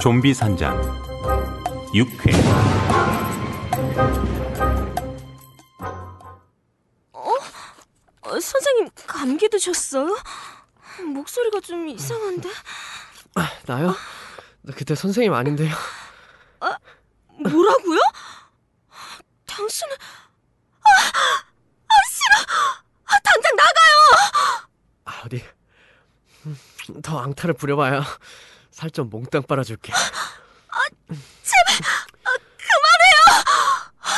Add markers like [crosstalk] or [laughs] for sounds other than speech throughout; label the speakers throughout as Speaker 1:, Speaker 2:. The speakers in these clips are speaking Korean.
Speaker 1: 좀비 산장 6회
Speaker 2: 어, 선생님 감기 드셨어요? 목소리가 좀 이상한데?
Speaker 3: 나요? 나 그때 선생님 아닌데요.
Speaker 2: 뭐라고요? 당신은 아, 아 싫어! 아, 당장 나가요!
Speaker 3: 아, 어디 음, 더 앙탈을 부려봐야 [laughs] 살 좀 몽땅 빨아줄게.
Speaker 2: 아,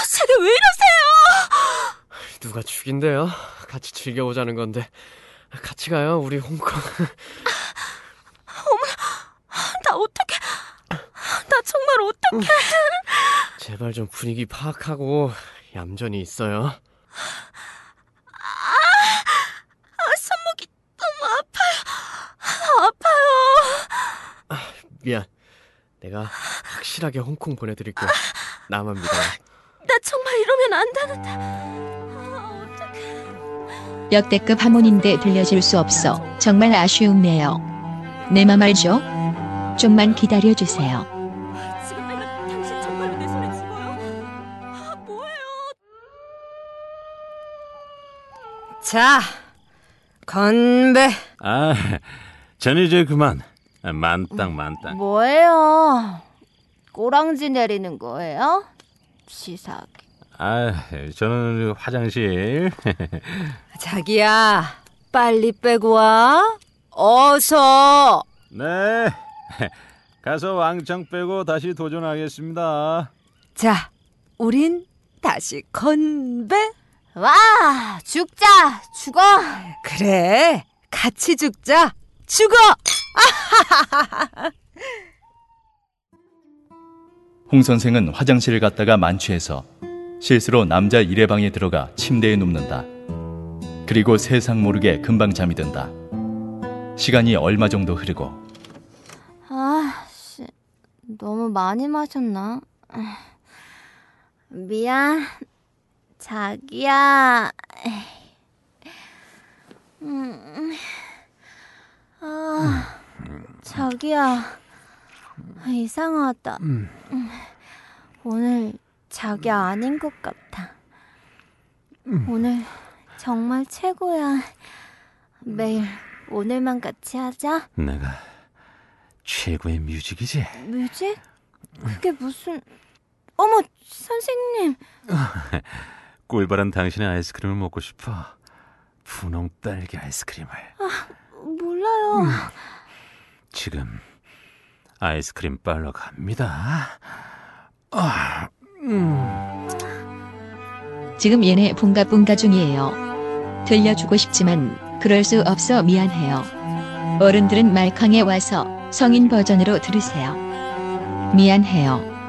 Speaker 2: 제가 왜 이러세요?
Speaker 3: 누가 죽인대요? 같이 즐겨보자는 건데 같이 가요 우리 홍콩.
Speaker 2: 나 어떡해? 나 정말 어떡해?
Speaker 3: 제발 좀 분위기 파악하고 얌전히 있어요.
Speaker 2: 아, 손목이 너무 아파요. 아파요.
Speaker 3: 미안. 내가 확실하게 홍콩 보내드릴게. 나만 믿어.
Speaker 2: 나 정말 이러면 안 되는데. 아, 어떡해.
Speaker 4: 역대급 하모니인데 들려줄 수 없어 정말 아쉬움네요. 내 맘 알죠? 좀만 기다려주세요.
Speaker 2: 지금 빼면 당신 정말로 내 손에 죽어요? 아, 뭐예요?
Speaker 5: 자, 건배.
Speaker 1: 아, 전 이제 그만 만땅 만땅
Speaker 6: 뭐예요? 꼬랑지 내리는 거예요? 치사하게.
Speaker 1: 아, 저는 화장실 [laughs]
Speaker 5: 자기야, 빨리 빼고 와. 어서.
Speaker 1: 네 [laughs] 가서 왕창 빼고 다시 도전하겠습니다
Speaker 5: 자, 우린 다시 건배.
Speaker 6: 와, 죽자, 죽어.
Speaker 5: 그래, 같이 죽자. 죽어.
Speaker 7: 홍 선생은 화장실을 갔다가 만취해서 실수로 남자 일회방에 들어가 침대에 눕는다. 그리고 세상 모르게 금방 잠이 든다. 시간이 얼마 정도 흐르고
Speaker 6: 아, 씨, 너무 많이 마셨나? 미안, 자기야. 음, 아, 자기야, 이상하다. 음, 오늘 자기 아닌 것 같아. 오늘 정말 최고야. 매일 오늘만 같이 하자.
Speaker 1: 내가 최고의 뮤직이지
Speaker 6: 뮤직? 그게 무슨... 어머, 선생님. [laughs]
Speaker 1: 꿀바란 당신의 아이스크림을 먹고 싶어 분홍 딸기 아이스크림을
Speaker 6: 몰라요.
Speaker 1: 지금 아이스크림 빨러 갑니다
Speaker 4: 지금 얘네 bun가bun가 중이에요. 들려주고 싶지만 그럴 수 없어 미안해요. 어른들은 말캉에 와서 성인 버전으로 들으세요. 미안해요.